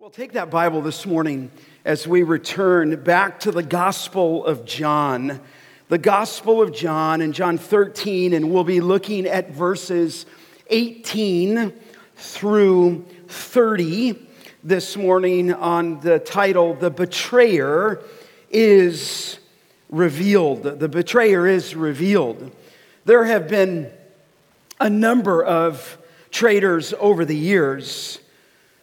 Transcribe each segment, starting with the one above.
Well, take that Bible this morning as we return back to the Gospel of John. The Gospel of John in John 13, and we'll be looking at verses 18 through 30 this morning on the title, The Betrayer is Revealed. The betrayer is revealed. There have been a number of traitors over the years.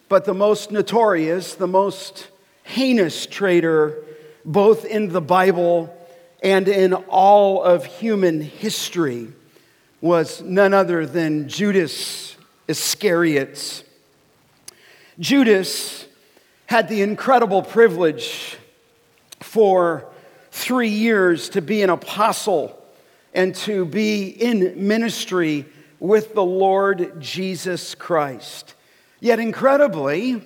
But the most notorious, the most heinous traitor, both in the Bible and in all of human history, was none other than Judas Iscariot. Judas had the incredible privilege for three years to be an apostle and to be in ministry with the Lord Jesus Christ. Yet, incredibly,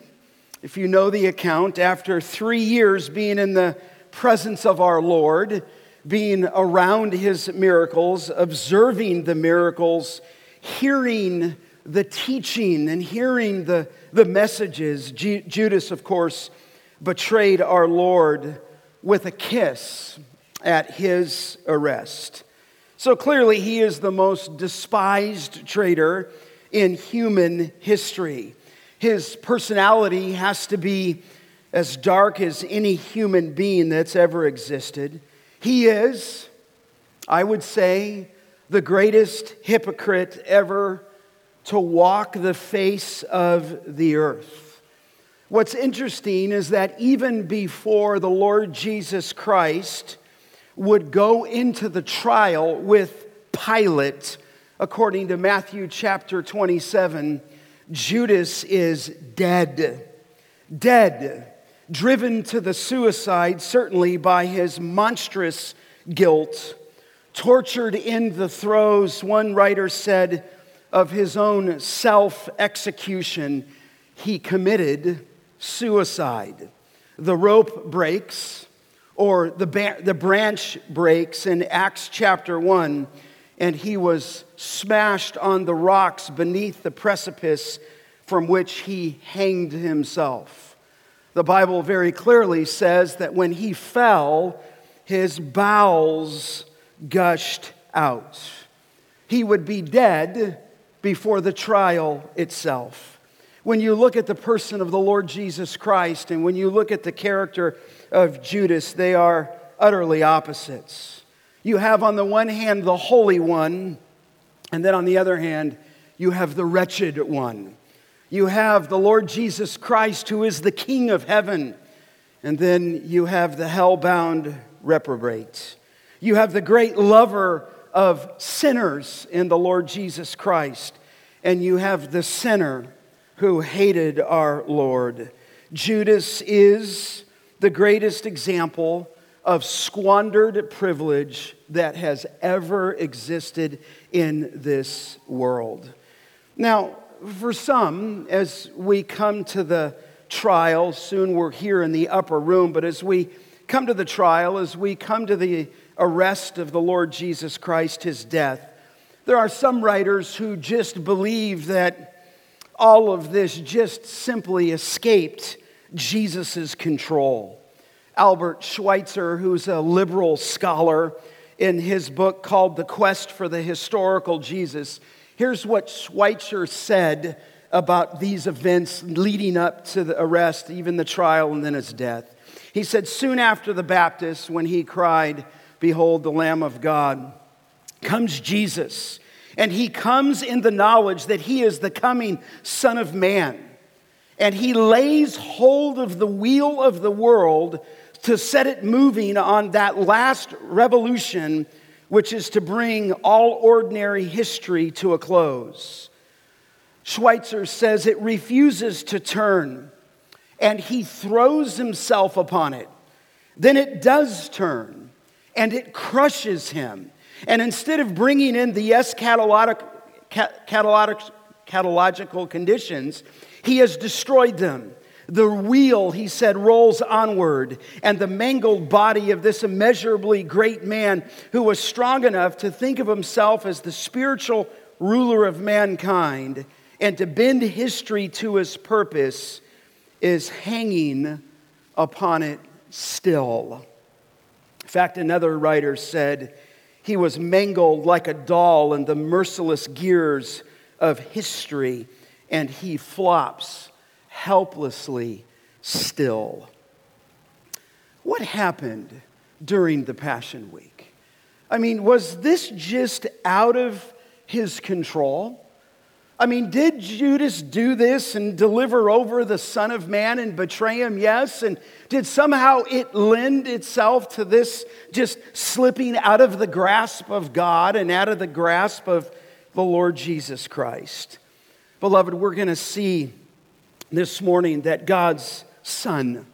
if you know the account, after three years being in the presence of our Lord, being around his miracles, observing the miracles, hearing the teaching, and hearing the, the messages, Judas, of course, betrayed our Lord with a kiss at his arrest. So clearly, he is the most despised traitor in human history. His personality has to be as dark as any human being that's ever existed. He is, I would say, the greatest hypocrite ever to walk the face of the earth. What's interesting is that even before the Lord Jesus Christ would go into the trial with Pilate, according to Matthew chapter 27, Judas is dead. Dead. Driven to the suicide, certainly by his monstrous guilt. Tortured in the throes, one writer said, of his own self execution, he committed suicide. The rope breaks, or the, ba- the branch breaks in Acts chapter 1 and he was smashed on the rocks beneath the precipice from which he hanged himself. The Bible very clearly says that when he fell, his bowels gushed out. He would be dead before the trial itself. When you look at the person of the Lord Jesus Christ and when you look at the character of Judas, they are utterly opposites. You have, on the one hand, the Holy One, and then on the other hand, you have the wretched one. You have the Lord Jesus Christ, who is the King of heaven, and then you have the hell-bound reprobate. You have the great lover of sinners in the Lord Jesus Christ, and you have the sinner who hated our Lord. Judas is the greatest example of squandered privilege that has ever existed in this world. Now, for some, as we come to the trial, soon we're here in the upper room, but as we come to the trial, as we come to the arrest of the Lord Jesus Christ, his death, there are some writers who just believe that all of this just simply escaped Jesus' control. Albert Schweitzer, who's a liberal scholar, in his book called The Quest for the Historical Jesus, here's what Schweitzer said about these events leading up to the arrest, even the trial, and then his death. He said, Soon after the Baptist, when he cried, Behold the Lamb of God, comes Jesus. And he comes in the knowledge that he is the coming Son of Man. And he lays hold of the wheel of the world to set it moving on that last revolution, which is to bring all ordinary history to a close. Schweitzer says it refuses to turn, and he throws himself upon it. Then it does turn, and it crushes him. And instead of bringing in the eschatological conditions, he has destroyed them. The wheel, he said, rolls onward, and the mangled body of this immeasurably great man who was strong enough to think of himself as the spiritual ruler of mankind and to bend history to his purpose is hanging upon it still. In fact, another writer said, He was mangled like a doll in the merciless gears of history, and he flops helplessly still. What happened during the Passion Week? I mean, was this just out of his control? I mean, did Judas do this and deliver over the Son of Man and betray him? Yes. And did somehow it lend itself to this just slipping out of the grasp of God and out of the grasp of the Lord Jesus Christ? Beloved, we're going to see this morning that God's Son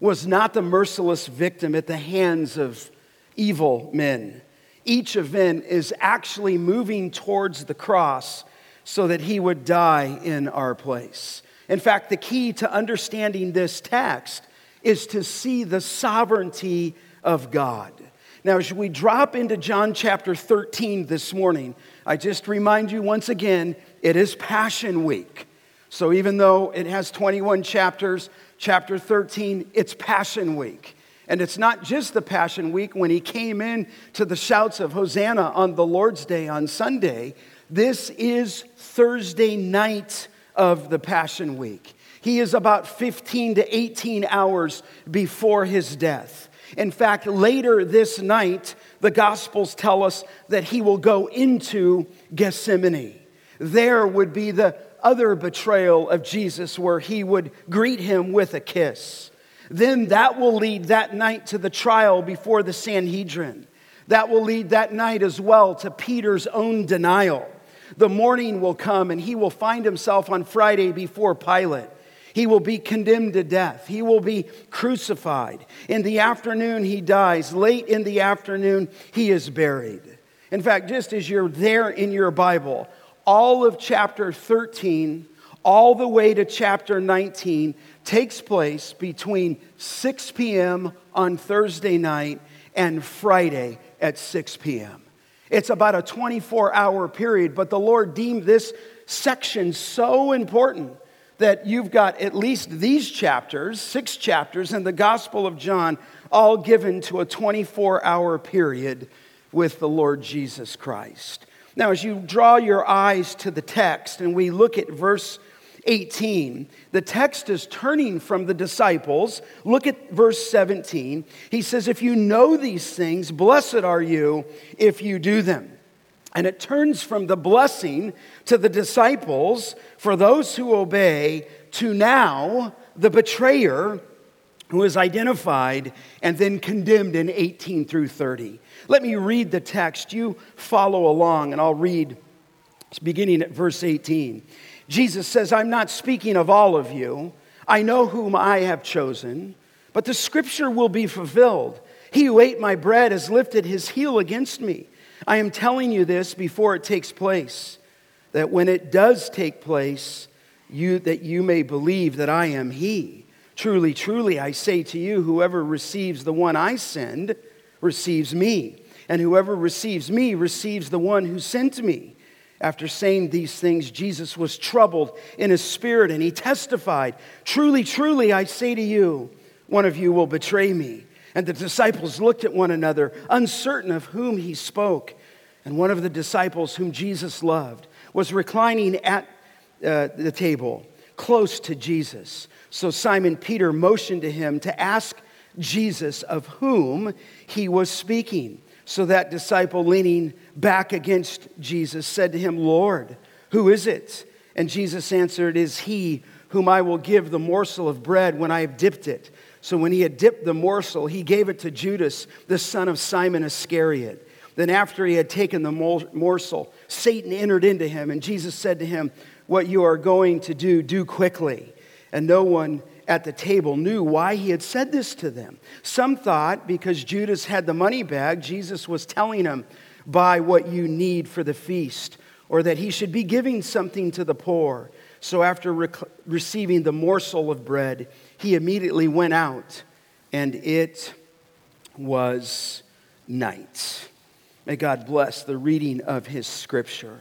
was not the merciless victim at the hands of evil men. Each them is actually moving towards the cross so that he would die in our place. In fact, the key to understanding this text is to see the sovereignty of God. Now, as we drop into John chapter 13 this morning, I just remind you once again it is Passion Week. So even though it has 21 chapters, chapter 13, it's Passion Week. And it's not just the Passion Week when he came in to the shouts of Hosanna on the Lord's Day on Sunday. This is Thursday night of the Passion Week. He is about 15 to 18 hours before his death. In fact, later this night, the Gospels tell us that he will go into Gethsemane. There would be the other betrayal of Jesus where he would greet him with a kiss. Then that will lead that night to the trial before the Sanhedrin. That will lead that night as well to Peter's own denial. The morning will come and he will find himself on Friday before Pilate. He will be condemned to death. He will be crucified. In the afternoon, he dies. Late in the afternoon, he is buried. In fact, just as you're there in your Bible, all of chapter 13, all the way to chapter 19, takes place between 6 p.m. on Thursday night and Friday at 6 p.m. It's about a 24 hour period, but the Lord deemed this section so important that you've got at least these chapters, six chapters in the Gospel of John, all given to a 24 hour period with the Lord Jesus Christ. Now, as you draw your eyes to the text and we look at verse 18, the text is turning from the disciples. Look at verse 17. He says, If you know these things, blessed are you if you do them. And it turns from the blessing to the disciples for those who obey to now the betrayer who is identified and then condemned in 18 through 30. Let me read the text. You follow along, and I'll read It's beginning at verse 18. Jesus says, I'm not speaking of all of you. I know whom I have chosen, but the scripture will be fulfilled. He who ate my bread has lifted his heel against me. I am telling you this before it takes place, that when it does take place, you, that you may believe that I am he. Truly, truly, I say to you, whoever receives the one I send receives me, and whoever receives me receives the one who sent me. After saying these things, Jesus was troubled in his spirit, and he testified, Truly, truly, I say to you, one of you will betray me. And the disciples looked at one another, uncertain of whom he spoke. And one of the disciples whom Jesus loved was reclining at uh, the table close to Jesus. So Simon Peter motioned to him to ask Jesus of whom he was speaking. So that disciple, leaning back against Jesus, said to him, Lord, who is it? And Jesus answered, Is he whom I will give the morsel of bread when I have dipped it. So when he had dipped the morsel, he gave it to Judas, the son of Simon Iscariot. Then, after he had taken the morsel, Satan entered into him, and Jesus said to him, What you are going to do, do quickly and no one at the table knew why he had said this to them. Some thought because Judas had the money bag, Jesus was telling him, Buy what you need for the feast, or that he should be giving something to the poor. So after rec- receiving the morsel of bread, he immediately went out, and it was night. May God bless the reading of his scripture.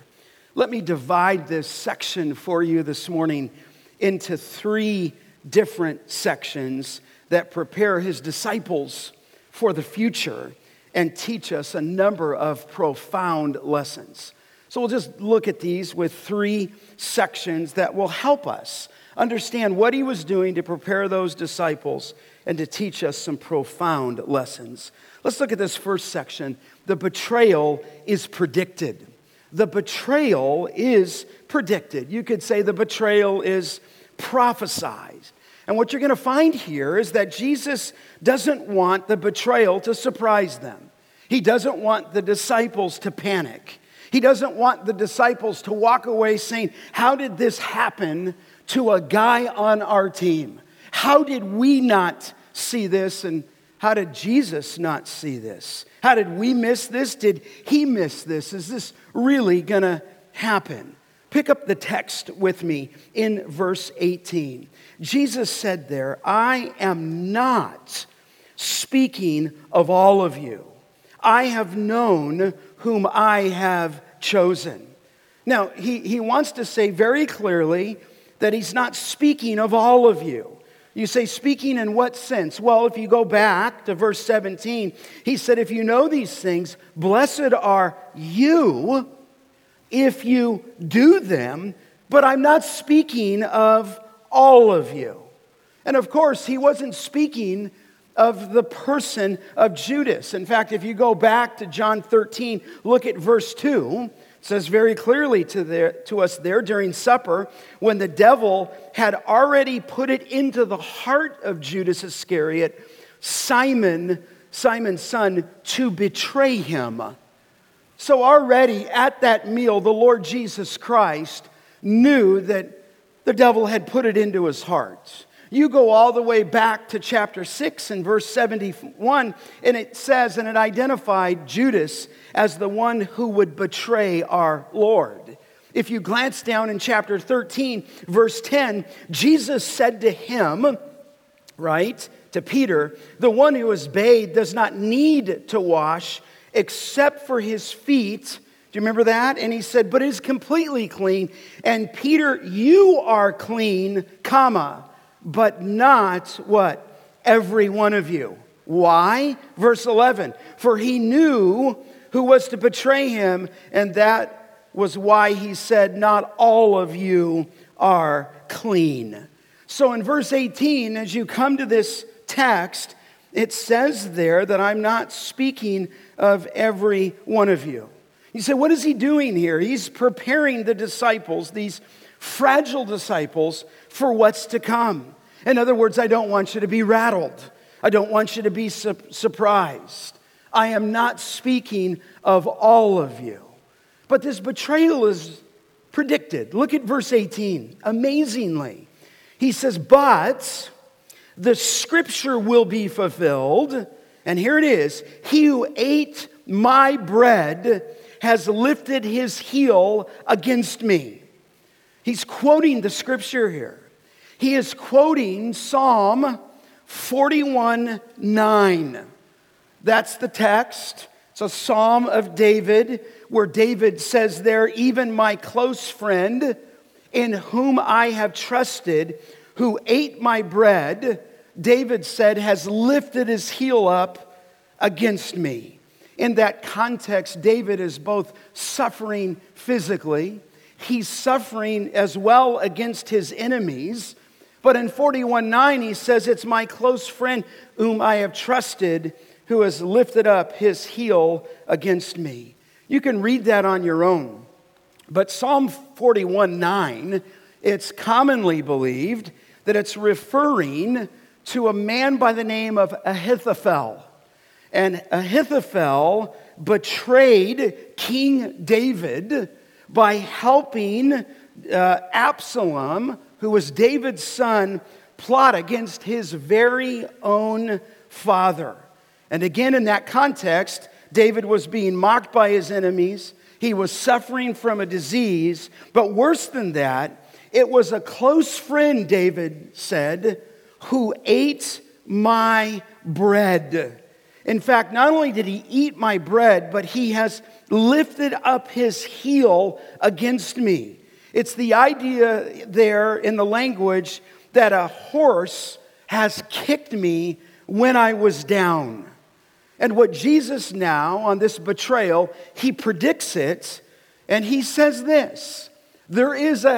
Let me divide this section for you this morning into three different sections that prepare his disciples for the future and teach us a number of profound lessons. So we'll just look at these with three sections that will help us understand what he was doing to prepare those disciples and to teach us some profound lessons. Let's look at this first section. The betrayal is predicted. The betrayal is predicted. You could say the betrayal is prophesied. And what you're going to find here is that Jesus doesn't want the betrayal to surprise them. He doesn't want the disciples to panic. He doesn't want the disciples to walk away saying, How did this happen to a guy on our team? How did we not see this? And how did Jesus not see this? How did we miss this? Did he miss this? Is this really going to happen? Pick up the text with me in verse 18. Jesus said there, I am not speaking of all of you. I have known whom I have chosen. Now, he, he wants to say very clearly that he's not speaking of all of you. You say, speaking in what sense? Well, if you go back to verse 17, he said, If you know these things, blessed are you if you do them, but I'm not speaking of all of you. And of course, he wasn't speaking of the person of Judas. In fact, if you go back to John 13, look at verse 2. It says very clearly to, there, to us there during supper when the devil had already put it into the heart of Judas Iscariot, Simon, Simon's son, to betray him. So, already at that meal, the Lord Jesus Christ knew that the devil had put it into his heart. You go all the way back to chapter 6 and verse 71, and it says, and it identified Judas as the one who would betray our Lord. If you glance down in chapter 13, verse 10, Jesus said to him, right, to Peter, the one who is bathed does not need to wash except for his feet. Do you remember that? And he said, but is completely clean. And Peter, you are clean, comma but not what? Every one of you. Why? Verse 11. For he knew who was to betray him, and that was why he said, Not all of you are clean. So in verse 18, as you come to this text, it says there that I'm not speaking of every one of you. You say, what is he doing here? He's preparing the disciples, these fragile disciples, for what's to come. In other words, I don't want you to be rattled. I don't want you to be su- surprised. I am not speaking of all of you. But this betrayal is predicted. Look at verse 18. Amazingly, he says, But the scripture will be fulfilled. And here it is He who ate my bread has lifted his heel against me. He's quoting the scripture here. He is quoting Psalm 41 9. That's the text. It's a psalm of David where David says, There, even my close friend, in whom I have trusted, who ate my bread, David said, has lifted his heel up against me. In that context, David is both suffering physically, he's suffering as well against his enemies but in 41 9, he says, It's my close friend whom I have trusted who has lifted up his heel against me. You can read that on your own. But Psalm 41 9, it's commonly believed that it's referring to a man by the name of Ahithophel. And Ahithophel betrayed King David by helping uh, Absalom who was David's son, plot against his very own father. And again, in that context, David was being mocked by his enemies. He was suffering from a disease. But worse than that, it was a close friend, David said, who ate my bread. In fact, not only did he eat my bread, but he has lifted up his heel against me. It's the idea there in the language that a horse has kicked me when I was down. And what Jesus now, on this betrayal, he predicts it, and he says this There is a,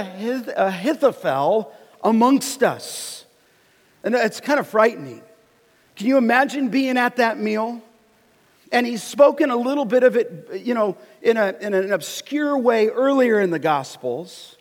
Ahithophel amongst us. And it's kind of frightening. Can you imagine being at that meal? And he's spoken a little bit of it, you know, in, a, in an obscure way earlier in the Gospels.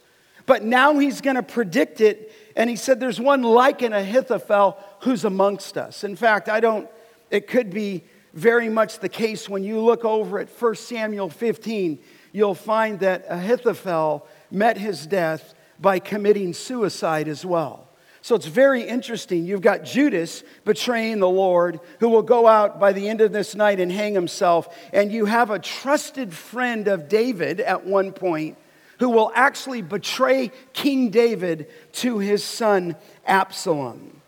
But now he's going to predict it. And he said, There's one like an Ahithophel who's amongst us. In fact, I don't, it could be very much the case when you look over at 1 Samuel 15, you'll find that Ahithophel met his death by committing suicide as well. So it's very interesting. You've got Judas betraying the Lord, who will go out by the end of this night and hang himself. And you have a trusted friend of David at one point who will actually betray King David to his son Absalom.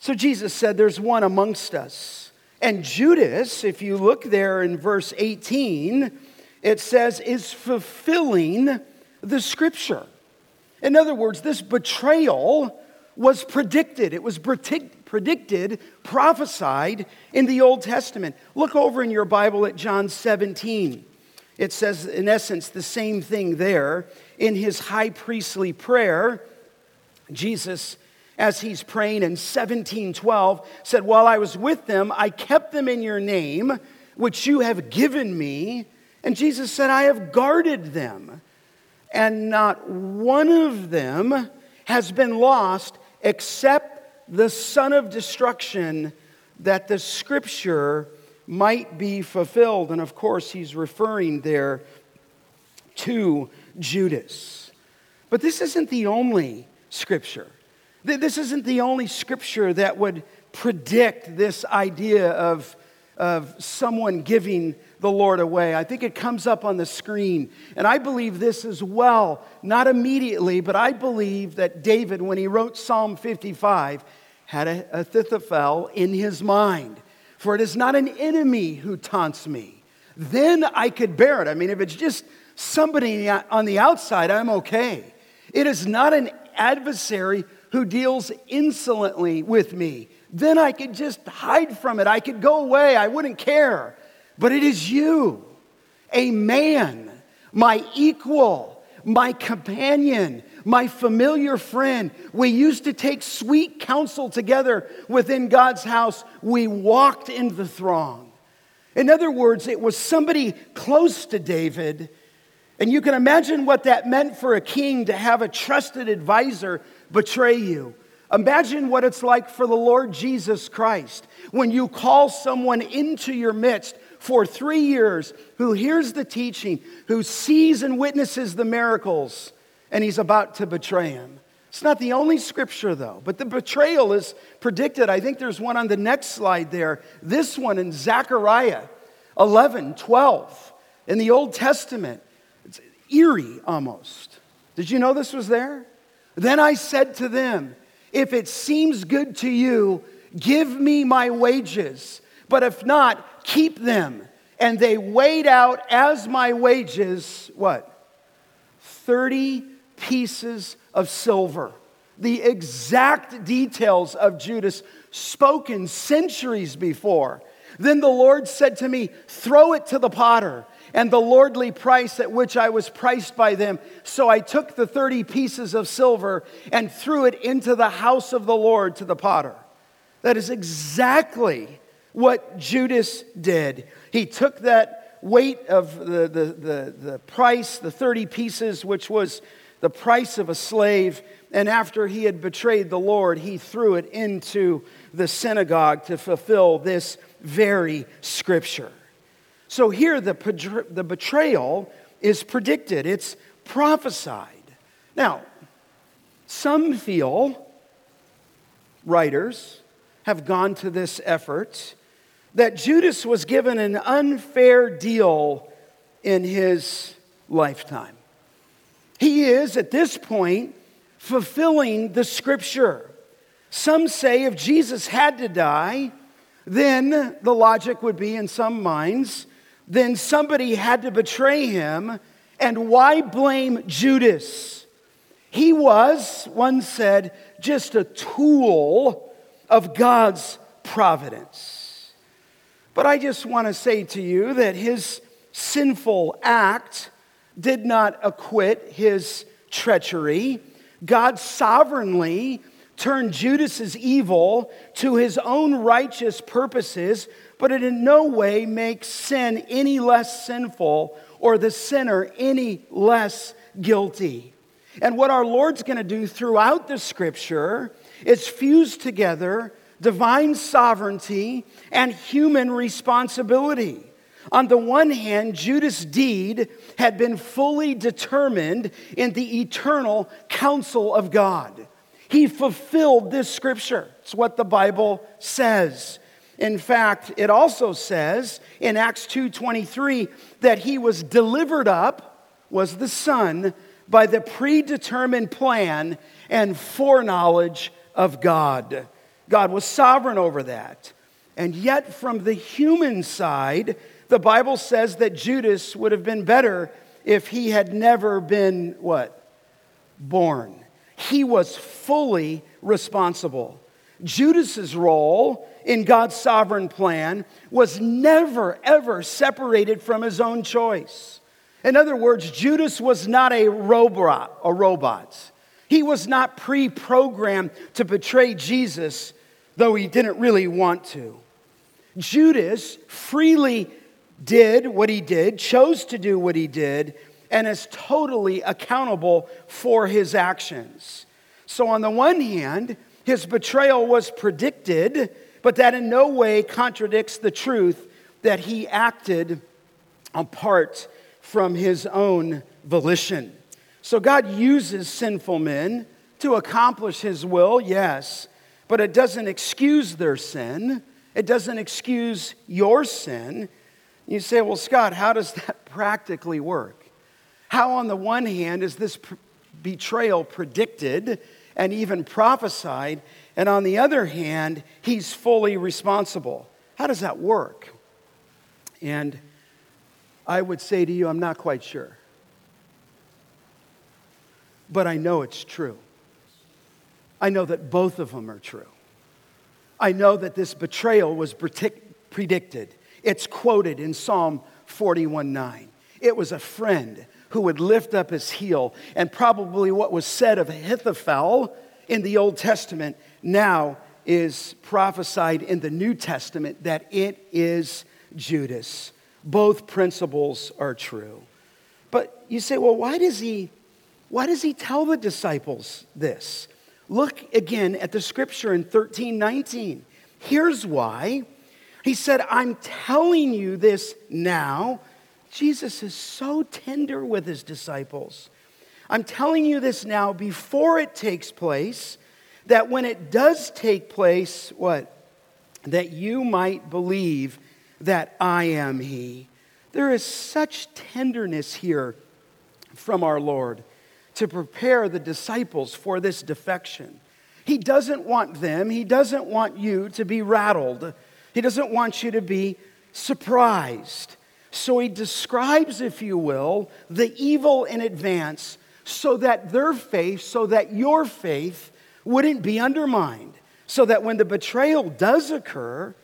So Jesus said, There's one amongst us. And Judas, if you look there in verse 18, it says, is fulfilling the scripture. In other words, this betrayal was predicted. It was predicted, prophesied in the Old Testament. Look over in your Bible at John 17. It says, in essence, the same thing there. In his high priestly prayer, Jesus, as he's praying in 1712, said, While I was with them, I kept them in your name, which you have given me. And Jesus said, I have guarded them. And not one of them has been lost except the son of destruction, that the scripture might be fulfilled. And of course, he's referring there to Judas. But this isn't the only scripture. This isn't the only scripture that would predict this idea of, of someone giving the Lord away. I think it comes up on the screen. And I believe this as well, not immediately, but I believe that David, when he wrote Psalm 55, had a Ahithophel in his mind. For it is not an enemy who taunts me. Then I could bear it. I mean, if it's just somebody on the outside, I'm okay. It is not an adversary who deals insolently with me. Then I could just hide from it. I could go away. I wouldn't care. But it is you, a man, my equal, my companion, my familiar friend. We used to take sweet counsel together within God's house. We walked in the throng. In other words, it was somebody close to David. And you can imagine what that meant for a king to have a trusted advisor betray you. Imagine what it's like for the Lord Jesus Christ when you call someone into your midst for three years who hears the teaching, who sees and witnesses the miracles, and he's about to betray him. It's not the only scripture, though, but the betrayal is predicted. I think there's one on the next slide there. This one in Zechariah 11, 12, in the Old Testament. It's eerie almost. Did you know this was there? Then I said to them, If it seems good to you, give me my wages. But if not, keep them. And they weighed out as my wages, what? 30 pieces of silver. The exact details of Judas spoken centuries before. Then the Lord said to me, Throw it to the potter, and the lordly price at which I was priced by them. So I took the 30 pieces of silver and threw it into the house of the Lord to the potter. That is exactly what Judas did. He took that weight of the, the, the, the price, the 30 pieces, which was the price of a slave, and after he had betrayed the Lord, he threw it into the synagogue to fulfill this very scripture. So here, the, the betrayal is predicted, it's prophesied. Now, some feel, writers, have gone to this effort that Judas was given an unfair deal in his lifetime. He is, at this point, fulfilling the scripture. Some say if Jesus had to die, then the logic would be in some minds, then somebody had to betray him. And why blame Judas? He was, one said, just a tool of God's providence. But I just want to say to you that his sinful act did not acquit his treachery. God sovereignly turned Judas's evil to his own righteous purposes, but it in no way makes sin any less sinful or the sinner any less guilty. And what our Lord's going to do throughout the scripture is fuse together divine sovereignty and human responsibility. On the one hand, Judas' deed had been fully determined in the eternal counsel of God. He fulfilled this scripture. It's what the Bible says. In fact, it also says in Acts 2:23 that he was delivered up was the son by the predetermined plan and foreknowledge of God. God was sovereign over that. And yet from the human side, the Bible says that Judas would have been better if he had never been what? Born. He was fully responsible. Judas's role in God's sovereign plan was never ever separated from his own choice. In other words, Judas was not a robot, a robot. He was not pre-programmed to betray Jesus, though he didn't really want to. Judas freely did what he did, chose to do what he did, and is totally accountable for his actions. So, on the one hand, his betrayal was predicted, but that in no way contradicts the truth that he acted apart from his own volition. So, God uses sinful men to accomplish his will, yes, but it doesn't excuse their sin. It doesn't excuse your sin. You say, well, Scott, how does that practically work? How, on the one hand, is this betrayal predicted and even prophesied, and on the other hand, he's fully responsible? How does that work? And I would say to you, I'm not quite sure. But I know it's true. I know that both of them are true. I know that this betrayal was predicted. It's quoted in Psalm 41 9. It was a friend who would lift up his heel, and probably what was said of Ahithophel in the Old Testament now is prophesied in the New Testament that it is Judas. Both principles are true. But you say, well, why does he why does he tell the disciples this? Look again at the scripture in 13 19. Here's why. He said, I'm telling you this now. Jesus is so tender with his disciples. I'm telling you this now before it takes place, that when it does take place, what? That you might believe that I am He. There is such tenderness here from our Lord to prepare the disciples for this defection. He doesn't want them, He doesn't want you to be rattled. He doesn't want you to be surprised. So he describes, if you will, the evil in advance so that their faith, so that your faith wouldn't be undermined. So that when the betrayal does occur,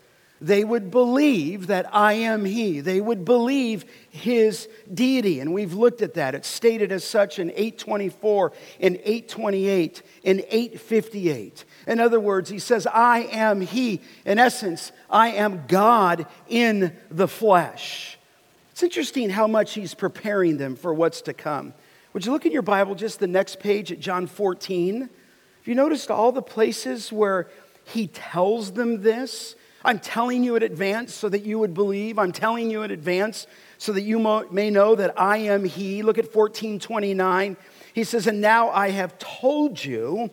they would believe that I am He. They would believe His deity. And we've looked at that. It's stated as such in 824, in 828, in 858. In other words, He says, I am He. In essence, I am God in the flesh. It's interesting how much He's preparing them for what's to come. Would you look in your Bible, just the next page at John 14? Have you noticed all the places where He tells them this? I'm telling you in advance so that you would believe. I'm telling you in advance so that you may know that I am He. Look at 1429. He says, And now I have told you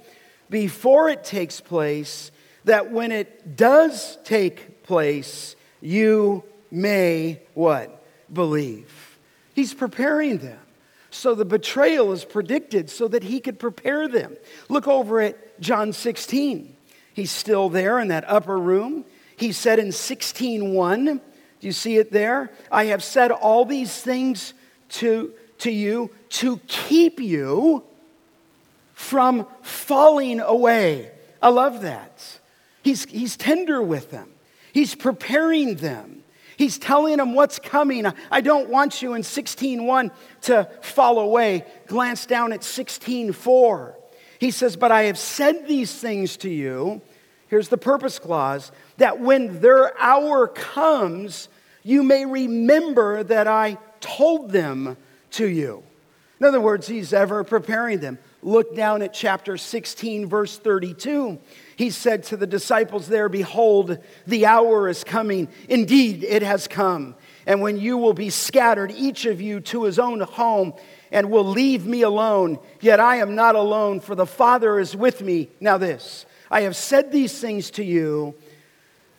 before it takes place that when it does take place, you may what? Believe. He's preparing them. So the betrayal is predicted so that he could prepare them. Look over at John 16. He's still there in that upper room. He said in 16:1, do you see it there? I have said all these things to, to you to keep you from falling away. I love that. He's, he's tender with them, he's preparing them. He's telling them what's coming. I don't want you in 16:1 to fall away. Glance down at 16:4. He says, "But I have said these things to you." Here's the purpose clause that when their hour comes, you may remember that I told them to you. In other words, he's ever preparing them. Look down at chapter 16, verse 32. He said to the disciples there, Behold, the hour is coming. Indeed, it has come. And when you will be scattered, each of you to his own home, and will leave me alone. Yet I am not alone, for the Father is with me. Now, this I have said these things to you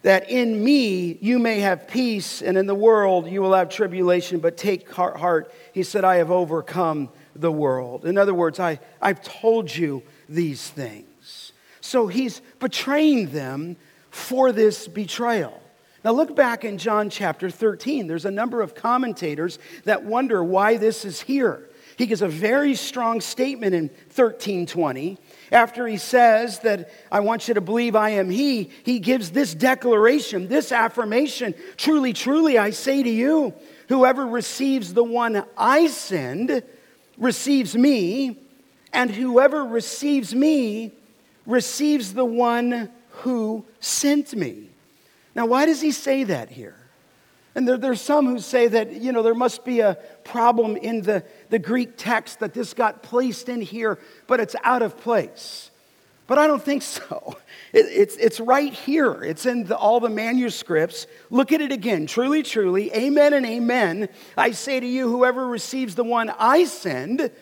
that in me you may have peace, and in the world you will have tribulation, but take heart. He said, I have overcome the world. In other words, I, I've told you these things. So he's betraying them for this betrayal. Now, look back in John chapter 13. There's a number of commentators that wonder why this is here. He gives a very strong statement in 1320 after he says that I want you to believe I am he, he gives this declaration, this affirmation Truly, truly, I say to you, whoever receives the one I send receives me, and whoever receives me receives the one who sent me. Now, why does he say that here? And there, there's some who say that, you know, there must be a problem in the, the Greek text that this got placed in here, but it's out of place. But I don't think so. It, it's, it's right here. It's in the, all the manuscripts. Look at it again. Truly, truly, amen and amen. I say to you, whoever receives the one I send,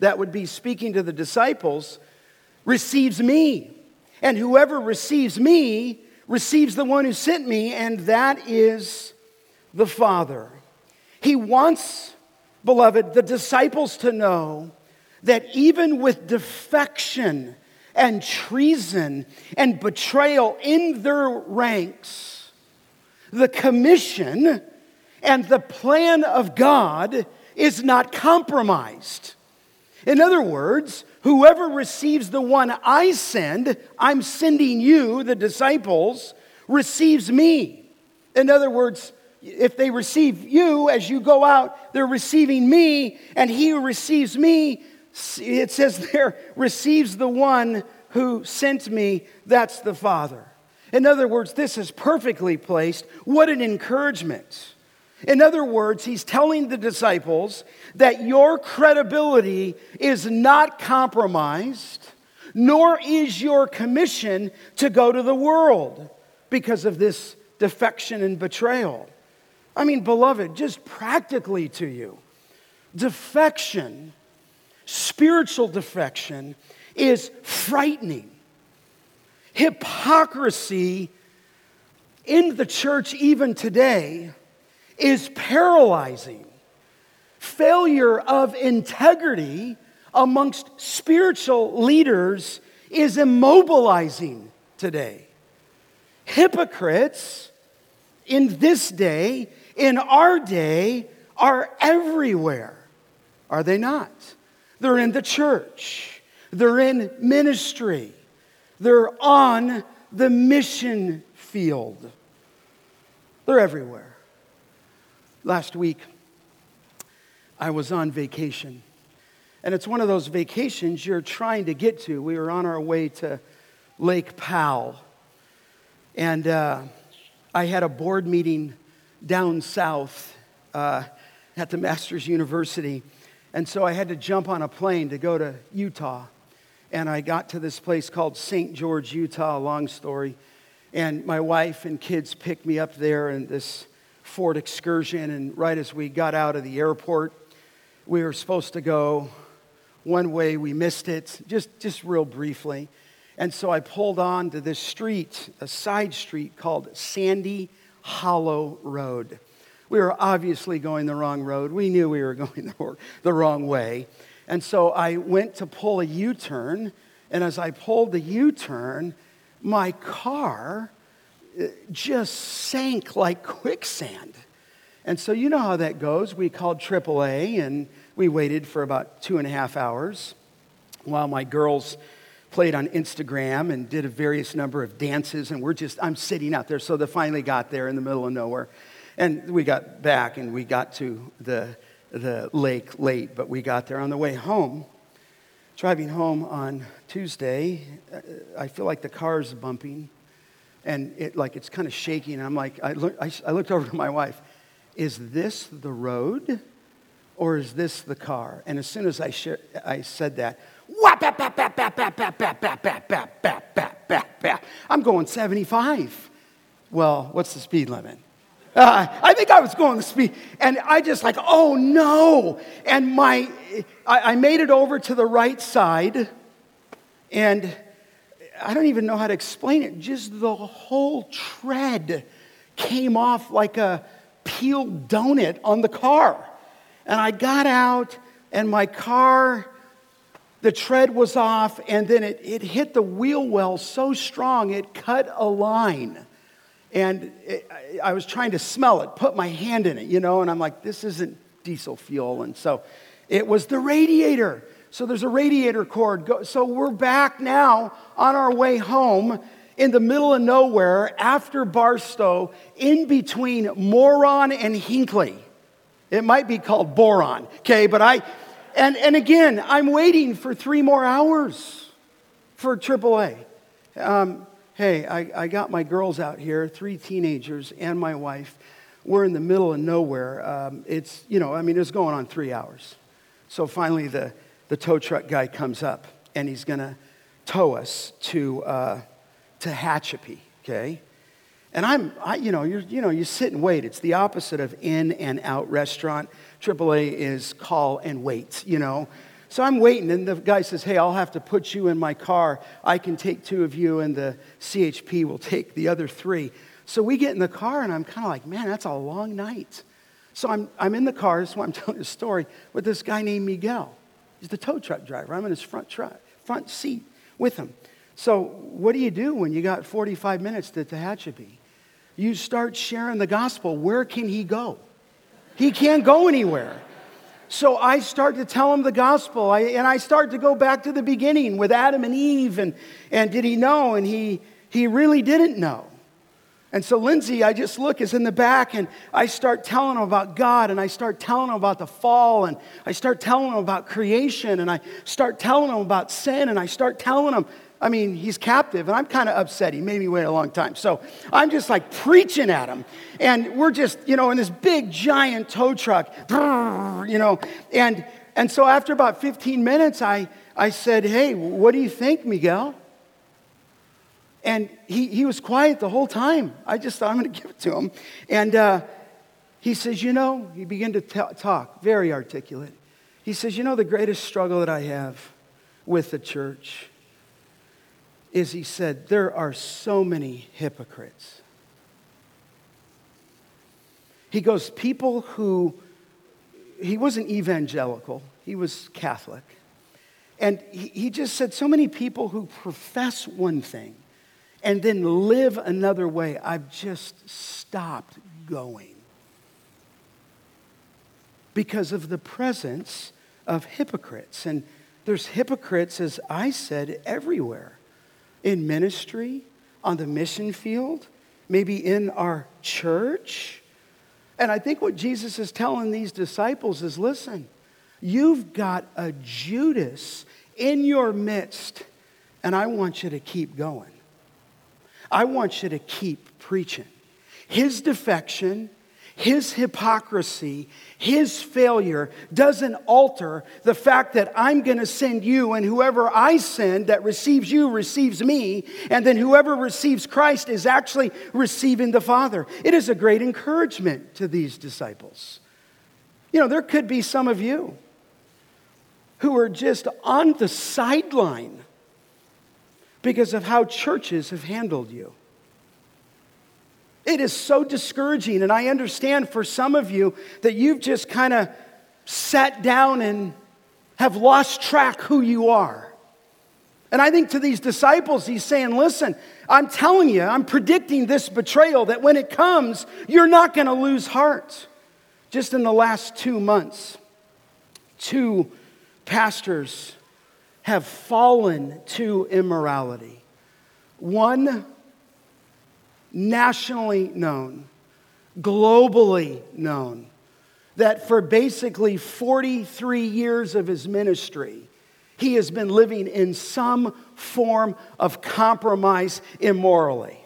that would be speaking to the disciples, receives me. And whoever receives me receives the one who sent me, and that is the Father. He wants, beloved, the disciples to know that even with defection and treason and betrayal in their ranks, the commission and the plan of God is not compromised. In other words, whoever receives the one I send, I'm sending you, the disciples, receives me. In other words, if they receive you as you go out, they're receiving me, and he who receives me, it says there, receives the one who sent me, that's the Father. In other words, this is perfectly placed. What an encouragement. In other words, he's telling the disciples that your credibility is not compromised, nor is your commission to go to the world because of this defection and betrayal. I mean, beloved, just practically to you, defection, spiritual defection, is frightening. Hypocrisy in the church, even today, is paralyzing. Failure of integrity amongst spiritual leaders is immobilizing today. Hypocrites in this day in our day are everywhere, are they not? They're in the church, they're in ministry, they're on the mission field. They're everywhere. Last week, I was on vacation. And it's one of those vacations you're trying to get to. We were on our way to Lake Powell. And uh, I had a board meeting down south uh, at the Masters University. And so I had to jump on a plane to go to Utah. And I got to this place called St. George, Utah, long story. And my wife and kids picked me up there in this Ford excursion. And right as we got out of the airport, we were supposed to go one way. We missed it, just, just real briefly. And so I pulled on to this street, a side street called Sandy Hollow Road. We were obviously going the wrong road. We knew we were going the wrong way. And so I went to pull a U turn. And as I pulled the U turn, my car uh, just sank like quicksand. And so you know how that goes. We called AAA and we waited for about two and a half hours. while my girls played on Instagram and did a various number of dances, and we're just, I'm sitting out there. So they finally got there in the middle of nowhere. And we got back and we got to the, the lake late, but we got there on the way home. Driving home on Tuesday, uh, I feel like the car's bumping and it like it's kind of shaking. I'm like, I, look, I, I looked over to my wife, is this the road or is this the car? And as soon as I, share, I said that, I'm going 75. Well, what's the speed limit? Uh, I think I was going the speed. And I just like, oh no. And my, I, I made it over to the right side. And I don't even know how to explain it. Just the whole tread came off like a peeled donut on the car. And I got out, and my car, the tread was off, and then it, it hit the wheel well so strong it cut a line. And it, I was trying to smell it, put my hand in it, you know, and I'm like, this isn't diesel fuel. And so it was the radiator. So there's a radiator cord. So we're back now on our way home in the middle of nowhere after Barstow, in between Moron and Hinckley. It might be called Boron, okay? But I, and, and again, I'm waiting for three more hours for AAA. Um, hey, I, I got my girls out here, three teenagers and my wife. We're in the middle of nowhere. Um, it's, you know, I mean, it's going on three hours. So finally, the, the tow truck guy comes up and he's going to tow us to, uh, to Tehachapi, okay? And I'm, I, you know, you're, you know, you sit and wait. It's the opposite of in and out restaurant. AAA is call and wait, you know. So I'm waiting, and the guy says, Hey, I'll have to put you in my car. I can take two of you, and the CHP will take the other three. So we get in the car, and I'm kind of like, Man, that's a long night. So I'm, I'm in the car, that's why I'm telling this story, with this guy named Miguel. He's the tow truck driver. I'm in his front, truck, front seat with him. So, what do you do when you got 45 minutes to Tehachapi? You start sharing the gospel. Where can he go? He can't go anywhere. So I start to tell him the gospel, I, and I start to go back to the beginning with Adam and Eve, and, and did he know? And he, he really didn't know. And so Lindsay, I just look, is in the back, and I start telling him about God, and I start telling him about the fall, and I start telling him about creation, and I start telling him about sin, and I start telling him, I mean, he's captive, and I'm kind of upset. He made me wait a long time. So I'm just like preaching at him, and we're just, you know, in this big, giant tow truck, you know, and, and so after about 15 minutes, I, I said, Hey, what do you think, Miguel? And he, he was quiet the whole time. I just thought I'm going to give it to him. And uh, he says, You know, he began to t- talk, very articulate. He says, You know, the greatest struggle that I have with the church is he said, There are so many hypocrites. He goes, People who, he wasn't evangelical, he was Catholic. And he, he just said, So many people who profess one thing and then live another way. I've just stopped going because of the presence of hypocrites. And there's hypocrites, as I said, everywhere in ministry, on the mission field, maybe in our church. And I think what Jesus is telling these disciples is listen, you've got a Judas in your midst, and I want you to keep going. I want you to keep preaching. His defection, his hypocrisy, his failure doesn't alter the fact that I'm going to send you, and whoever I send that receives you receives me, and then whoever receives Christ is actually receiving the Father. It is a great encouragement to these disciples. You know, there could be some of you who are just on the sideline because of how churches have handled you. It is so discouraging, and I understand for some of you that you've just kind of sat down and have lost track who you are. And I think to these disciples, he's saying, Listen, I'm telling you, I'm predicting this betrayal that when it comes, you're not going to lose heart. Just in the last two months, two pastors have fallen to immorality. One nationally known, globally known, that for basically 43 years of his ministry, he has been living in some form of compromise immorally.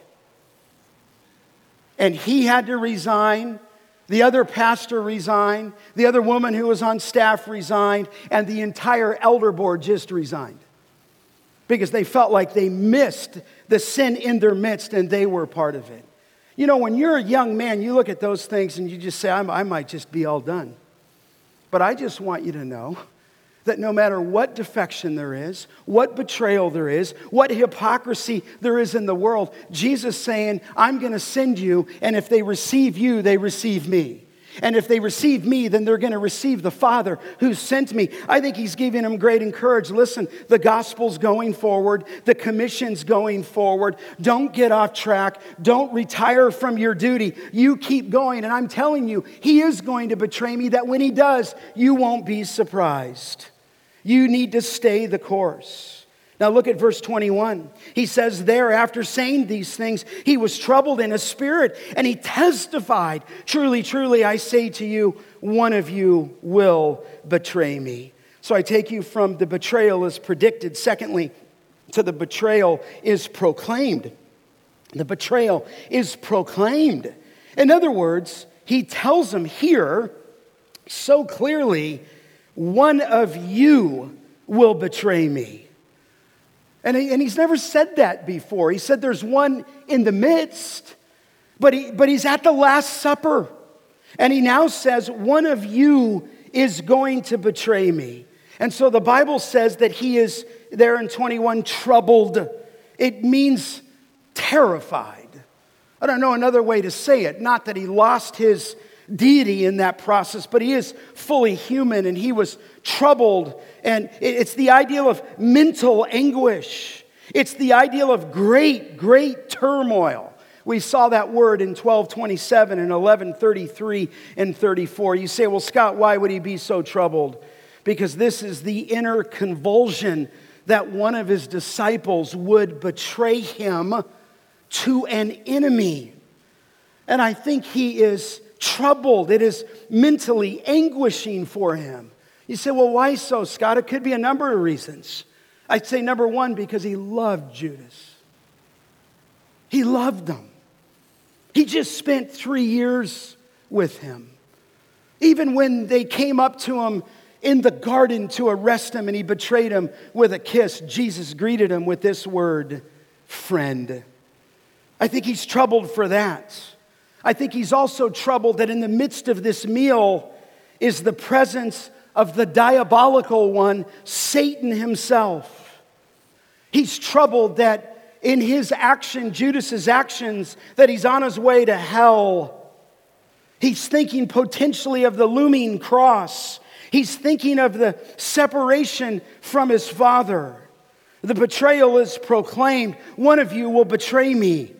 And he had to resign. The other pastor resigned. The other woman who was on staff resigned. And the entire elder board just resigned because they felt like they missed the sin in their midst and they were part of it. You know, when you're a young man, you look at those things and you just say, I might just be all done. But I just want you to know that no matter what defection there is, what betrayal there is, what hypocrisy there is in the world, Jesus saying, I'm going to send you, and if they receive you, they receive me. And if they receive me, then they're going to receive the Father who sent me. I think he's giving them great encouragement. Listen, the gospel's going forward, the commission's going forward. Don't get off track. Don't retire from your duty. You keep going. And I'm telling you, he is going to betray me, that when he does, you won't be surprised. You need to stay the course. Now look at verse 21. He says, There, after saying these things, he was troubled in his spirit, and he testified, Truly, truly, I say to you, one of you will betray me. So I take you from the betrayal is predicted, secondly, to the betrayal is proclaimed. The betrayal is proclaimed. In other words, he tells them here so clearly, One of you will betray me. And, he, and he's never said that before. He said there's one in the midst, but, he, but he's at the Last Supper. And he now says, One of you is going to betray me. And so the Bible says that he is there in 21 troubled. It means terrified. I don't know another way to say it. Not that he lost his deity in that process, but he is fully human and he was troubled. And it's the ideal of mental anguish, it's the ideal of great, great turmoil. We saw that word in 1227 and 1133 and 34. You say, well, Scott, why would he be so troubled? Because this is the inner convulsion that one of his disciples would betray him to an enemy. And I think he is troubled. It is mentally anguishing for him. You say, well, why so, Scott? It could be a number of reasons. I'd say number one, because he loved Judas. He loved them. He just spent three years with him. Even when they came up to him in the garden to arrest him and he betrayed him with a kiss, Jesus greeted him with this word, friend. I think he's troubled for that. I think he's also troubled that in the midst of this meal is the presence of the diabolical one, Satan himself. He's troubled that in his action, Judas's actions, that he's on his way to hell. He's thinking potentially of the looming cross. He's thinking of the separation from his father. The betrayal is proclaimed. One of you will betray me.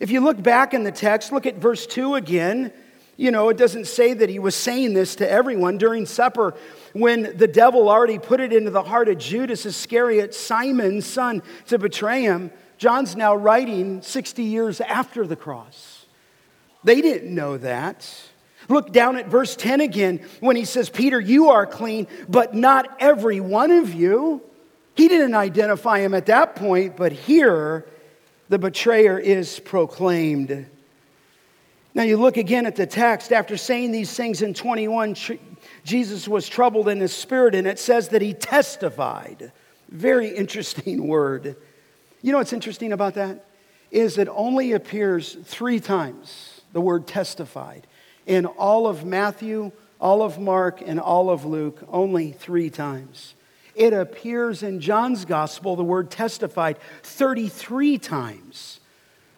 If you look back in the text, look at verse 2 again. You know, it doesn't say that he was saying this to everyone during supper when the devil already put it into the heart of Judas Iscariot, Simon's son, to betray him. John's now writing 60 years after the cross. They didn't know that. Look down at verse 10 again when he says, Peter, you are clean, but not every one of you. He didn't identify him at that point, but here the betrayer is proclaimed. Now, you look again at the text. After saying these things in 21, Jesus was troubled in his spirit, and it says that he testified. Very interesting word. You know what's interesting about that? Is it only appears three times, the word testified. In all of Matthew, all of Mark, and all of Luke, only three times. It appears in John's gospel, the word testified, 33 times.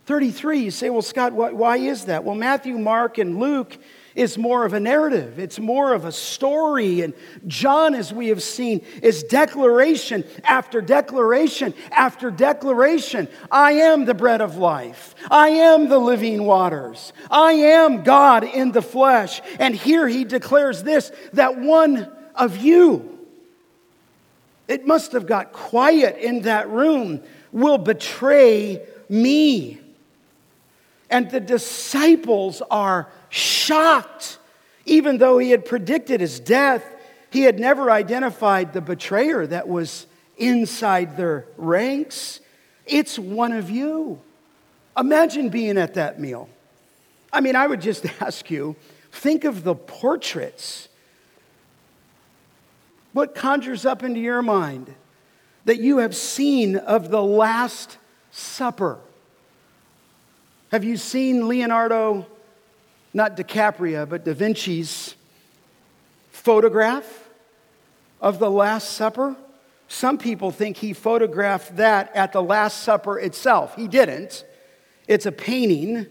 33. You say, well, Scott, why is that? Well, Matthew, Mark, and Luke is more of a narrative, it's more of a story. And John, as we have seen, is declaration after declaration after declaration. I am the bread of life, I am the living waters, I am God in the flesh. And here he declares this that one of you It must have got quiet in that room, will betray me. And the disciples are shocked. Even though he had predicted his death, he had never identified the betrayer that was inside their ranks. It's one of you. Imagine being at that meal. I mean, I would just ask you think of the portraits. What conjures up into your mind that you have seen of the Last Supper? Have you seen Leonardo, not DiCaprio, but Da Vinci's photograph of the Last Supper? Some people think he photographed that at the Last Supper itself. He didn't. It's a painting.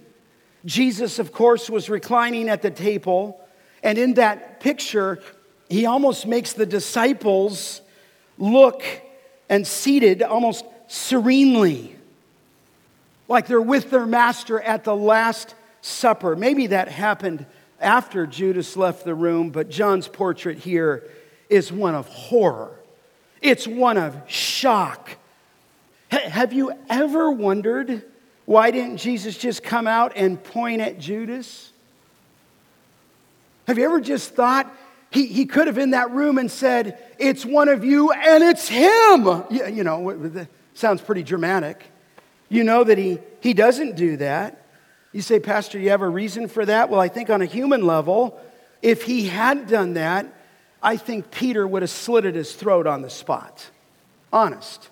Jesus, of course, was reclining at the table, and in that picture, he almost makes the disciples look and seated almost serenely like they're with their master at the Last Supper. Maybe that happened after Judas left the room, but John's portrait here is one of horror. It's one of shock. H- have you ever wondered why didn't Jesus just come out and point at Judas? Have you ever just thought he, he could have in that room and said, It's one of you and it's him? You, you know, sounds pretty dramatic. You know that he, he doesn't do that. You say, Pastor, you have a reason for that? Well, I think on a human level, if he had done that, I think Peter would have slit at his throat on the spot. Honest.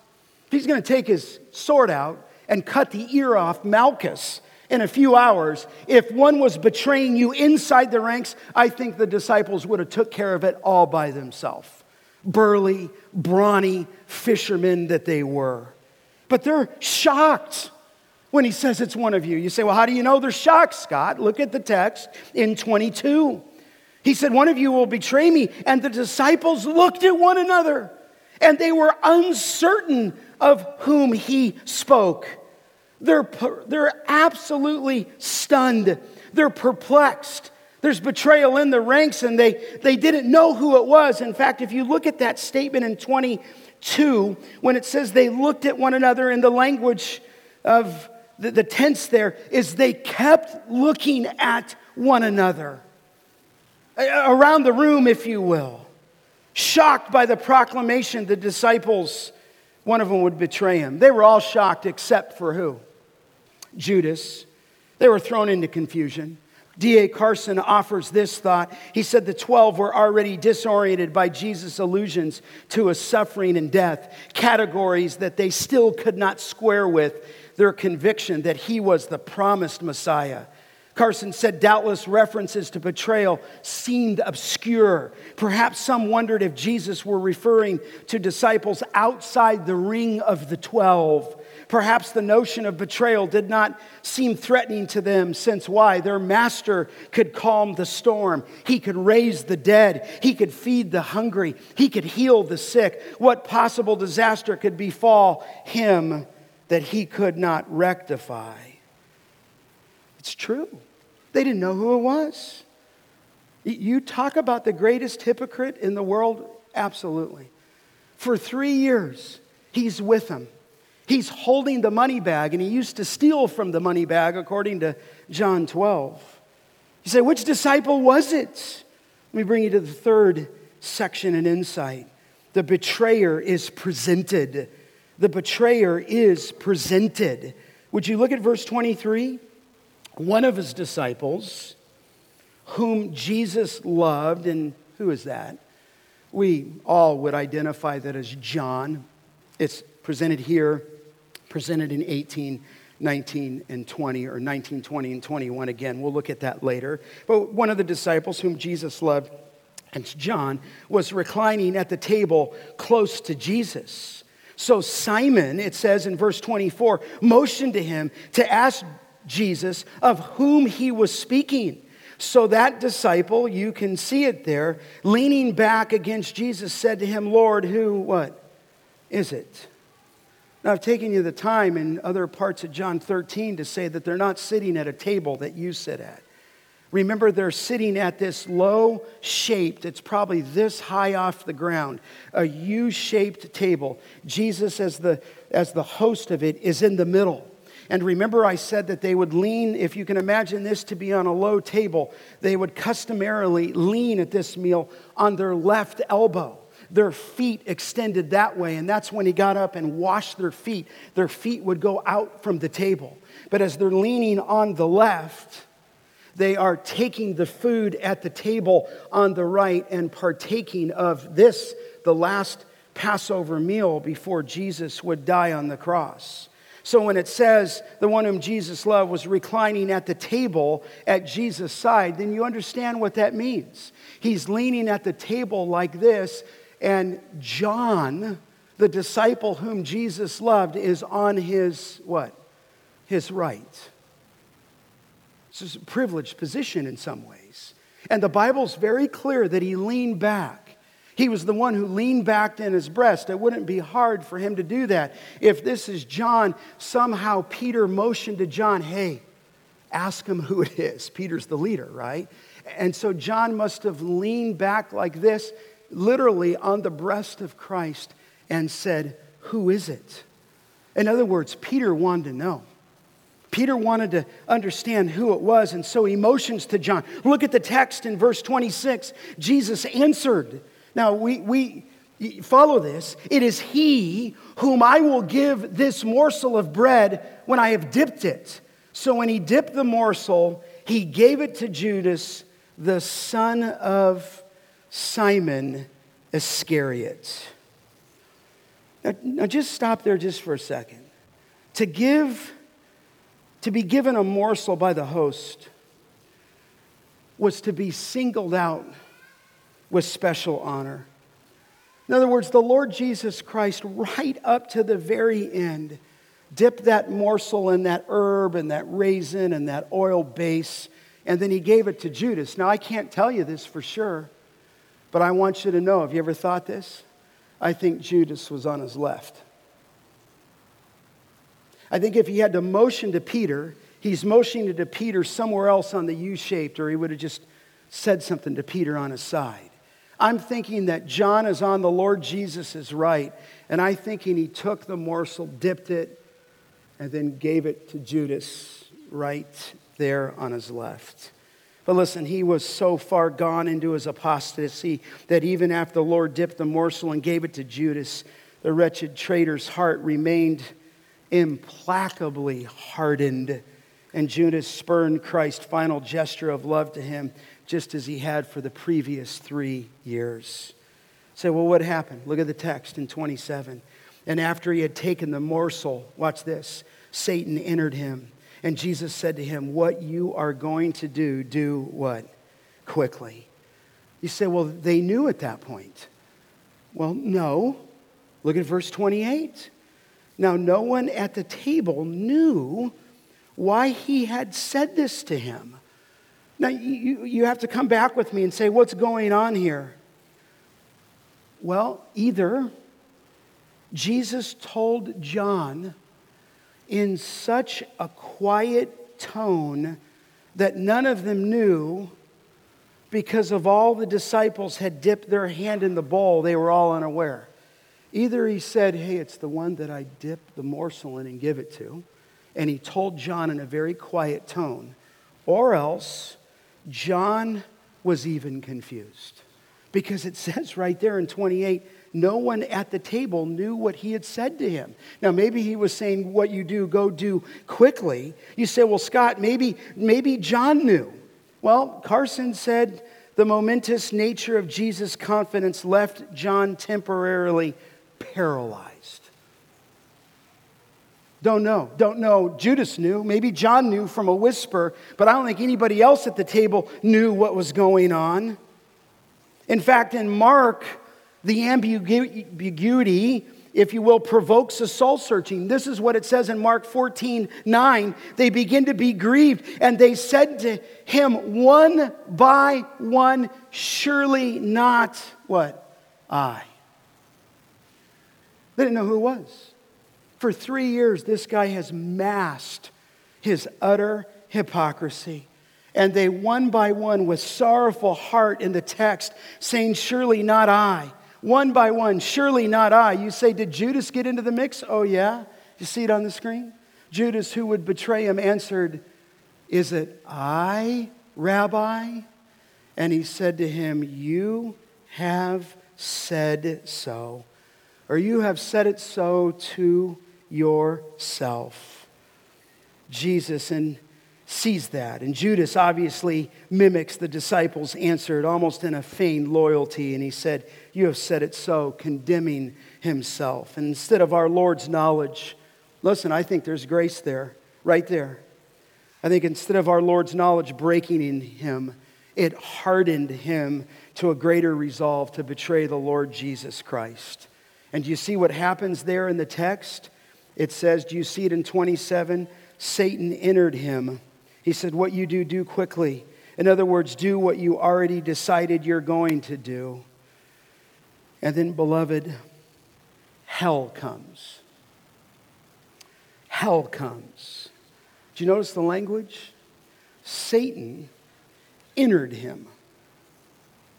He's going to take his sword out and cut the ear off Malchus in a few hours, if one was betraying you inside the ranks, I think the disciples would have took care of it all by themselves. Burly, brawny fishermen that they were. But they're shocked when he says it's one of you. You say, well, how do you know they're shocked, Scott? Look at the text in 22. He said, One of you will betray me. And the disciples looked at one another and they were uncertain of whom he spoke. They're, they're absolutely stunned. They're perplexed. There's betrayal in the ranks, and they, they didn't know who it was. In fact, if you look at that statement in 22, when it says they looked at one another in the language of the, the tense there, is they kept looking at one another. Around the room, if you will. Shocked by the proclamation, the disciples, one of them would betray him. They were all shocked except for who? Judas. They were thrown into confusion. D.A. Carson offers this thought. He said the 12 were already disoriented by Jesus' allusions to a suffering and death, categories that they still could not square with their conviction that he was the promised Messiah. Carson said, doubtless references to betrayal seemed obscure. Perhaps some wondered if Jesus were referring to disciples outside the ring of the 12 Perhaps the notion of betrayal did not seem threatening to them, since why? Their master could calm the storm. He could raise the dead. He could feed the hungry. He could heal the sick. What possible disaster could befall him that he could not rectify? It's true. They didn't know who it was. You talk about the greatest hypocrite in the world? Absolutely. For three years, he's with them. He's holding the money bag, and he used to steal from the money bag, according to John 12. You say, which disciple was it? Let me bring you to the third section and insight. The betrayer is presented. The betrayer is presented. Would you look at verse 23? One of his disciples, whom Jesus loved, and who is that? We all would identify that as John. It's presented here, presented in 18, 19, and 20, or 19, 20, and 21 again. We'll look at that later. But one of the disciples whom Jesus loved, and John, was reclining at the table close to Jesus. So Simon, it says in verse 24, motioned to him to ask Jesus of whom he was speaking. So that disciple, you can see it there, leaning back against Jesus, said to him, Lord, who, what is it? Now, I've taken you the time in other parts of John 13 to say that they're not sitting at a table that you sit at. Remember, they're sitting at this low shaped, it's probably this high off the ground, a U shaped table. Jesus, as the, as the host of it, is in the middle. And remember, I said that they would lean, if you can imagine this to be on a low table, they would customarily lean at this meal on their left elbow their feet extended that way. And that's when he got up and washed their feet. Their feet would go out from the table. But as they're leaning on the left, they are taking the food at the table on the right and partaking of this, the last Passover meal before Jesus would die on the cross. So when it says the one whom Jesus loved was reclining at the table at Jesus' side, then you understand what that means. He's leaning at the table like this, and John, the disciple whom Jesus loved, is on his what? His right. This is a privileged position in some ways. And the Bible's very clear that he leaned back. He was the one who leaned back in his breast. It wouldn't be hard for him to do that. If this is John, somehow Peter motioned to John, hey, ask him who it is. Peter's the leader, right? And so John must have leaned back like this, literally on the breast of Christ, and said, Who is it? In other words, Peter wanted to know. Peter wanted to understand who it was, and so he motions to John. Look at the text in verse 26. Jesus answered. Now, we, we follow this. It is he whom I will give this morsel of bread when I have dipped it. So when he dipped the morsel, he gave it to Judas, the son of Simon Iscariot. Now, now just stop there just for a second. To give to be given a morsel by the host was to be singled out with special honor. In other words, the Lord Jesus Christ, right up to the very end, dipped that morsel in that herb and that raisin and that oil base, and then he gave it to Judas. Now, I can't tell you this for sure, but I want you to know have you ever thought this? I think Judas was on his left. I think if he had to motion to Peter, he's motioning to Peter somewhere else on the U shaped, or he would have just said something to Peter on his side. I'm thinking that John is on the Lord Jesus' right, and I'm thinking he took the morsel, dipped it, and then gave it to Judas right there on his left. But listen, he was so far gone into his apostasy that even after the Lord dipped the morsel and gave it to Judas, the wretched traitor's heart remained implacably hardened. And Judas spurned Christ's final gesture of love to him, just as he had for the previous three years. Say, well, what happened? Look at the text in 27. And after he had taken the morsel, watch this Satan entered him. And Jesus said to him, What you are going to do, do what? Quickly. You say, Well, they knew at that point. Well, no. Look at verse 28. Now, no one at the table knew why he had said this to him. Now, you, you have to come back with me and say, what's going on here? Well, either Jesus told John in such a quiet tone that none of them knew because of all the disciples had dipped their hand in the bowl, they were all unaware. Either he said, Hey, it's the one that I dip the morsel in and give it to, and he told John in a very quiet tone, or else John was even confused. Because it says right there in 28, no one at the table knew what he had said to him. Now, maybe he was saying, What you do, go do quickly. You say, Well, Scott, maybe, maybe John knew. Well, Carson said the momentous nature of Jesus' confidence left John temporarily paralyzed. Don't know. Don't know. Judas knew. Maybe John knew from a whisper, but I don't think anybody else at the table knew what was going on. In fact, in Mark, the ambiguity, if you will, provokes a soul searching. This is what it says in Mark 14 9. They begin to be grieved, and they said to him one by one, Surely not what? I. They didn't know who it was. For three years, this guy has masked his utter hypocrisy. And they one by one, with sorrowful heart in the text, saying, Surely not I. One by one, surely not I. You say, Did Judas get into the mix? Oh, yeah. You see it on the screen? Judas, who would betray him, answered, Is it I, Rabbi? And he said to him, You have said so, or you have said it so to yourself. Jesus, and sees that. And Judas obviously mimics the disciples' answered almost in a feigned loyalty. And he said, You have said it so, condemning himself. And instead of our Lord's knowledge, listen, I think there's grace there, right there. I think instead of our Lord's knowledge breaking in him, it hardened him to a greater resolve to betray the Lord Jesus Christ. And do you see what happens there in the text? It says, Do you see it in 27? Satan entered him he said, What you do, do quickly. In other words, do what you already decided you're going to do. And then, beloved, hell comes. Hell comes. Do you notice the language? Satan entered him.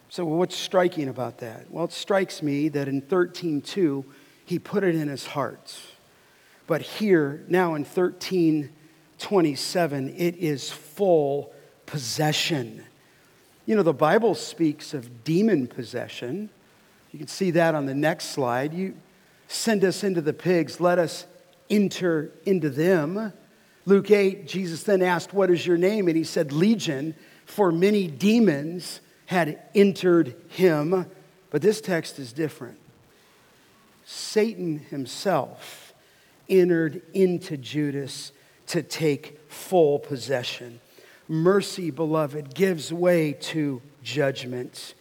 So, what's striking about that? Well, it strikes me that in 13:2, he put it in his heart. But here, now in 13, 27, it is full possession. You know, the Bible speaks of demon possession. You can see that on the next slide. You send us into the pigs, let us enter into them. Luke 8, Jesus then asked, What is your name? And he said, Legion, for many demons had entered him. But this text is different. Satan himself entered into Judas to take full possession. Mercy, beloved, gives way to judgment.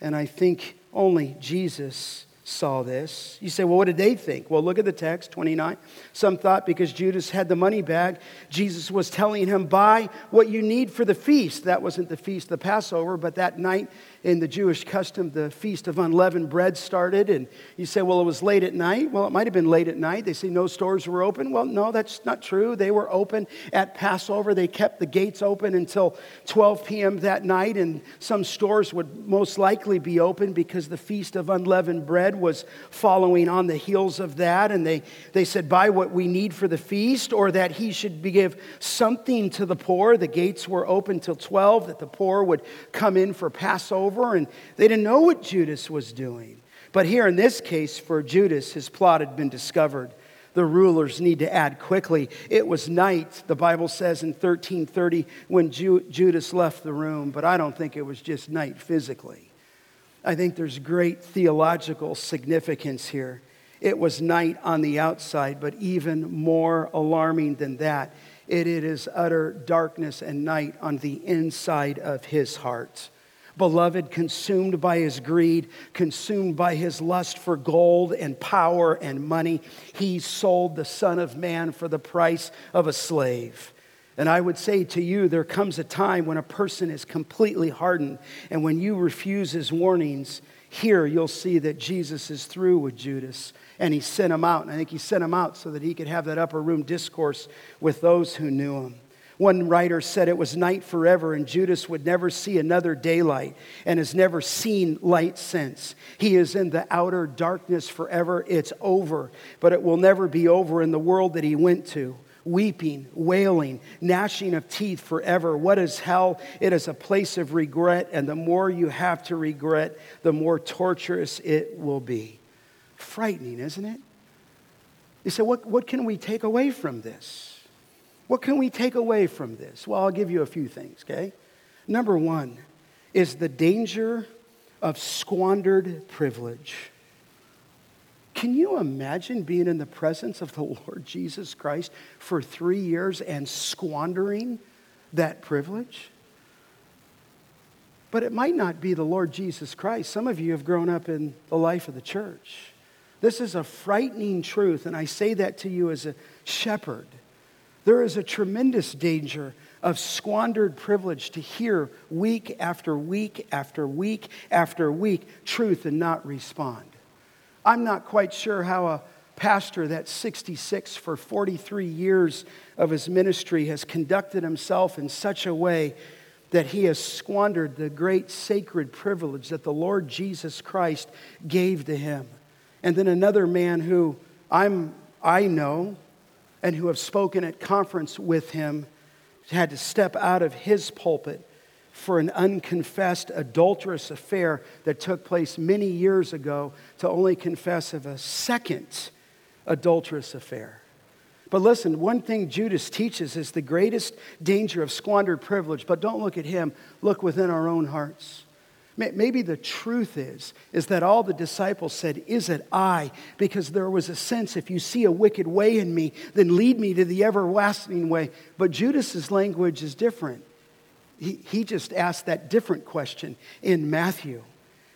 And I think only Jesus saw this. You say, well, what did they think? Well, look at the text, 29. Some thought because Judas had the money bag, Jesus was telling him, buy what you need for the feast. That wasn't the feast, the Passover, but that night in the Jewish custom, the Feast of Unleavened Bread started. And you say, well, it was late at night. Well, it might have been late at night. They say no stores were open. Well, no, that's not true. They were open at Passover. They kept the gates open until 12 p.m. that night. And some stores would most likely be open because the Feast of Unleavened Bread was following on the heels of that. And they, they said, buy what we need for the feast, or that he should give something to the poor. The gates were open till 12, that the poor would come in for Passover over, and they didn't know what Judas was doing. But here in this case, for Judas, his plot had been discovered. The rulers need to act quickly. It was night, the Bible says in 1330, when Ju- Judas left the room, but I don't think it was just night physically. I think there's great theological significance here. It was night on the outside, but even more alarming than that, it is utter darkness and night on the inside of his heart. Beloved, consumed by his greed, consumed by his lust for gold and power and money, he sold the Son of Man for the price of a slave. And I would say to you, there comes a time when a person is completely hardened, and when you refuse his warnings, here you'll see that Jesus is through with Judas, and he sent him out. And I think he sent him out so that he could have that upper room discourse with those who knew him. One writer said it was night forever, and Judas would never see another daylight and has never seen light since. He is in the outer darkness forever. It's over, but it will never be over in the world that he went to. Weeping, wailing, gnashing of teeth forever. What is hell? It is a place of regret, and the more you have to regret, the more torturous it will be. Frightening, isn't it? You say, what, what can we take away from this? What can we take away from this? Well, I'll give you a few things, okay? Number one is the danger of squandered privilege. Can you imagine being in the presence of the Lord Jesus Christ for three years and squandering that privilege? But it might not be the Lord Jesus Christ. Some of you have grown up in the life of the church. This is a frightening truth, and I say that to you as a shepherd. There is a tremendous danger of squandered privilege to hear week after week after week after week truth and not respond. I'm not quite sure how a pastor that's 66 for 43 years of his ministry has conducted himself in such a way that he has squandered the great sacred privilege that the Lord Jesus Christ gave to him. And then another man who I'm, I know and who have spoken at conference with him had to step out of his pulpit for an unconfessed adulterous affair that took place many years ago to only confess of a second adulterous affair. But listen, one thing Judas teaches is the greatest danger of squandered privilege, but don't look at him, look within our own hearts. Maybe the truth is, is that all the disciples said, Is it I? Because there was a sense, if you see a wicked way in me, then lead me to the everlasting way. But Judas's language is different. He, he just asked that different question in Matthew.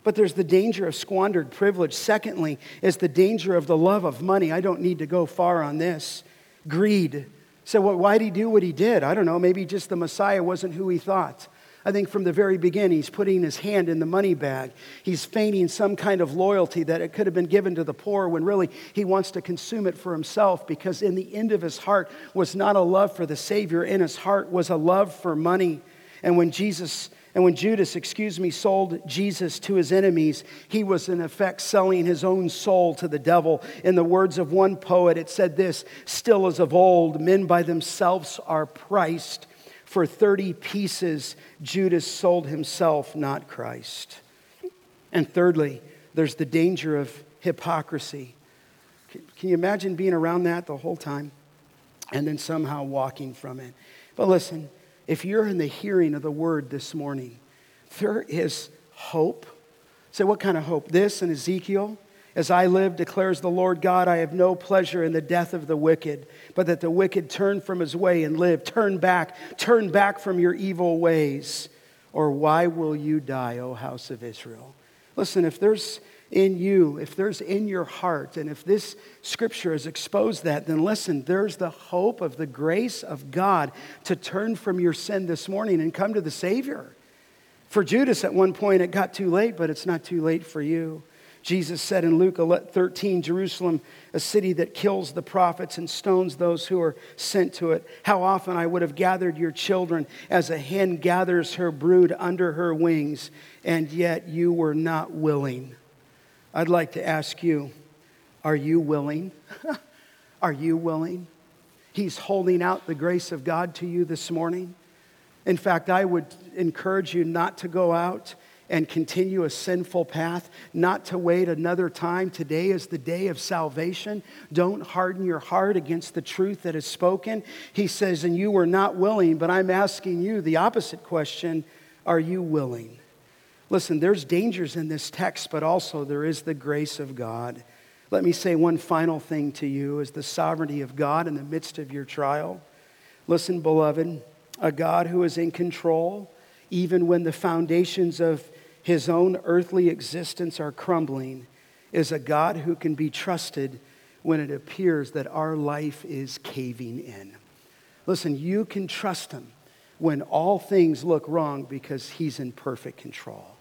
But there's the danger of squandered privilege. Secondly, is the danger of the love of money. I don't need to go far on this greed. So, well, why did he do what he did? I don't know. Maybe just the Messiah wasn't who he thought. I think from the very beginning, he's putting his hand in the money bag. He's feigning some kind of loyalty that it could have been given to the poor when really he wants to consume it for himself because in the end of his heart was not a love for the Savior. In his heart was a love for money. And when Jesus and when Judas, excuse me, sold Jesus to his enemies, he was in effect selling his own soul to the devil. In the words of one poet, it said this Still as of old, men by themselves are priced. For 30 pieces, Judas sold himself, not Christ. And thirdly, there's the danger of hypocrisy. Can you imagine being around that the whole time and then somehow walking from it? But listen, if you're in the hearing of the word this morning, there is hope. Say, what kind of hope? This in Ezekiel. As I live, declares the Lord God, I have no pleasure in the death of the wicked, but that the wicked turn from his way and live. Turn back, turn back from your evil ways, or why will you die, O house of Israel? Listen, if there's in you, if there's in your heart, and if this scripture has exposed that, then listen, there's the hope of the grace of God to turn from your sin this morning and come to the Savior. For Judas, at one point, it got too late, but it's not too late for you. Jesus said in Luke 13, Jerusalem, a city that kills the prophets and stones those who are sent to it. How often I would have gathered your children as a hen gathers her brood under her wings, and yet you were not willing. I'd like to ask you are you willing? are you willing? He's holding out the grace of God to you this morning. In fact, I would encourage you not to go out and continue a sinful path, not to wait another time. Today is the day of salvation. Don't harden your heart against the truth that is spoken. He says, and you were not willing, but I'm asking you the opposite question Are you willing? Listen, there's dangers in this text, but also there is the grace of God. Let me say one final thing to you is the sovereignty of God in the midst of your trial. Listen, beloved, a God who is in control, even when the foundations of his own earthly existence are crumbling, is a God who can be trusted when it appears that our life is caving in. Listen, you can trust him when all things look wrong because he's in perfect control.